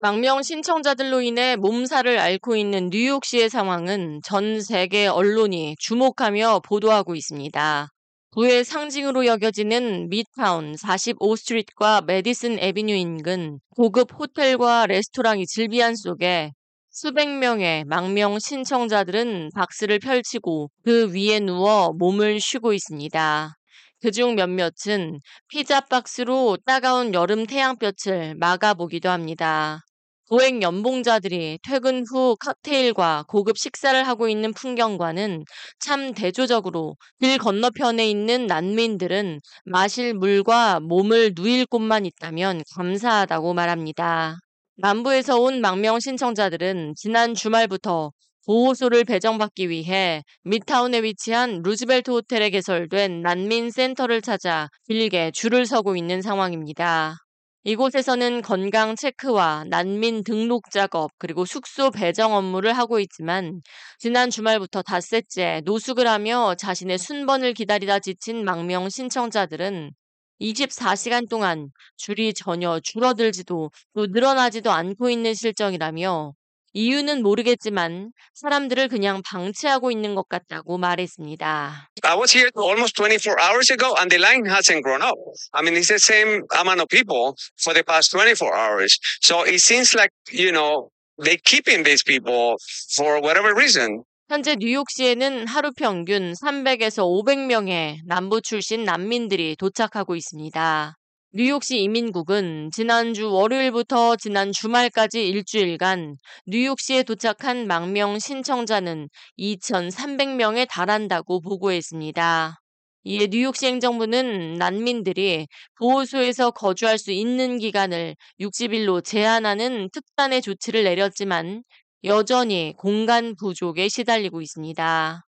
망명 신청자들로 인해 몸살을 앓고 있는 뉴욕시의 상황은 전 세계 언론이 주목하며 보도하고 있습니다. 부의 상징으로 여겨지는 미타운 45스트리트과 메디슨 에비뉴 인근 고급 호텔과 레스토랑이 즐비한 속에 수백 명의 망명 신청자들은 박스를 펼치고 그 위에 누워 몸을 쉬고 있습니다. 그중 몇몇은 피자 박스로 따가운 여름 태양볕을 막아보기도 합니다. 고액 연봉자들이 퇴근 후 칵테일과 고급 식사를 하고 있는 풍경과는 참 대조적으로 길 건너편에 있는 난민들은 마실 물과 몸을 누일 곳만 있다면 감사하다고 말합니다. 남부에서 온 망명 신청자들은 지난 주말부터 보호소를 배정받기 위해 미타운에 위치한 루즈벨트 호텔에 개설된 난민 센터를 찾아 길게 줄을 서고 있는 상황입니다. 이곳에서는 건강 체크와 난민 등록 작업 그리고 숙소 배정 업무를 하고 있지만 지난 주말부터 닷새째 노숙을 하며 자신의 순번을 기다리다 지친 망명 신청자들은 24시간 동안 줄이 전혀 줄어들지도 또 늘어나지도 않고 있는 실정이라며 이유는 모르겠지만 사람들을 그냥 방치하고 있는 것 같다고 말했습니다. I was here almost 24 hours ago and the line hasn't grown up. I mean, it's the same amount of people for the past 24 hours. So it seems like, you know, they're keeping these people for whatever reason. 현재 뉴욕시에는 하루 평균 300에서 500명의 남부 출신 난민들이 도착하고 있습니다. 뉴욕시 이민국은 지난주 월요일부터 지난 주말까지 일주일간 뉴욕시에 도착한 망명 신청자는 2,300명에 달한다고 보고했습니다. 이에 뉴욕시 행정부는 난민들이 보호소에서 거주할 수 있는 기간을 60일로 제한하는 특단의 조치를 내렸지만 여전히 공간 부족에 시달리고 있습니다.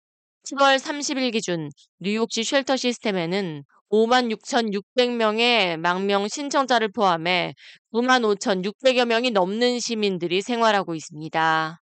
7월 30일 기준 뉴욕시 shelter 시스템에는 5만 6,600명의 망명 신청자를 포함해 9만 5,600여 명이 넘는 시민들이 생활하고 있습니다.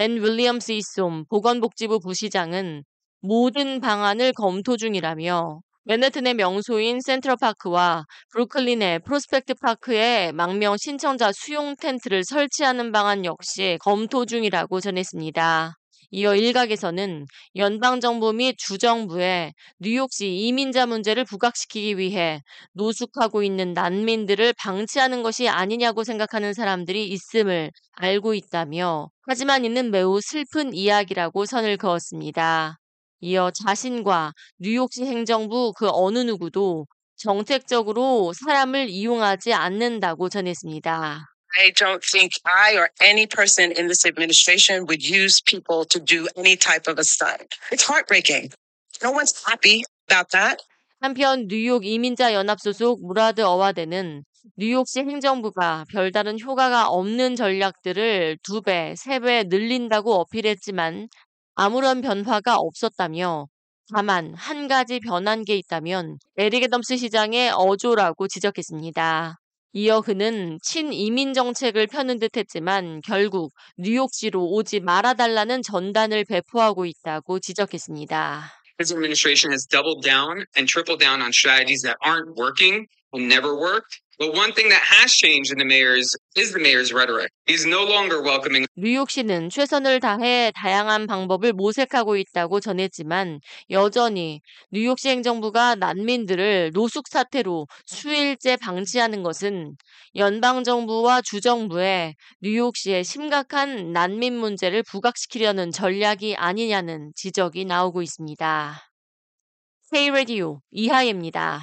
앤 윌리엄스 이솜 보건복지부 부시장은 모든 방안을 검토 중이라며 맨해튼의 명소인 센트럴파크와 브루클린의 프로스펙트 파크에 망명 신청자 수용 텐트를 설치하는 방안 역시 검토 중이라고 전했습니다. 이어 일각에서는 연방정부 및 주정부에 뉴욕시 이민자 문제를 부각시키기 위해 노숙하고 있는 난민들을 방치하는 것이 아니냐고 생각하는 사람들이 있음을 알고 있다며 하지만 이는 매우 슬픈 이야기라고 선을 그었습니다. 이어 자신과 뉴욕시 행정부 그 어느 누구도 정책적으로 사람을 이용하지 않는다고 전했습니다. I don't think I or any person in this administration would use people to do any type of a stunt. It's heartbreaking. No one's happy about that. 한편 뉴욕 이민자 연합 소속 무라드 어와드는 뉴욕시 행정부가 별다른 효과가 없는 전략들을 두 배, 세 배 늘린다고 어필했지만 아무런 변화가 없었다며 다만 한 가지 변한 게 있다면 에릭 애덤스 시장의 어조라고 지적했습니다. 이어 그는 친이민 정책을 펴는 듯 했지만 결국 뉴욕시로 오지 말아달라는 전단을 배포하고 있다고 지적했습니다. His administration has doubled down and tripled down on strategies that aren't working never worked. But one thing that has changed in the mayor's is the mayor's rhetoric. He's no longer welcoming. 뉴욕시는 최선을 다해 다양한 방법을 모색하고 있다고 전했지만 여전히 뉴욕시 행정부가 난민들을 노숙 사태로 수일째 방치하는 것은 연방 정부와 주정부의 뉴욕시의 심각한 난민 문제를 부각시키려는 전략이 아니냐는 지적이 나오고 있습니다. K 라디오 이하예입니다.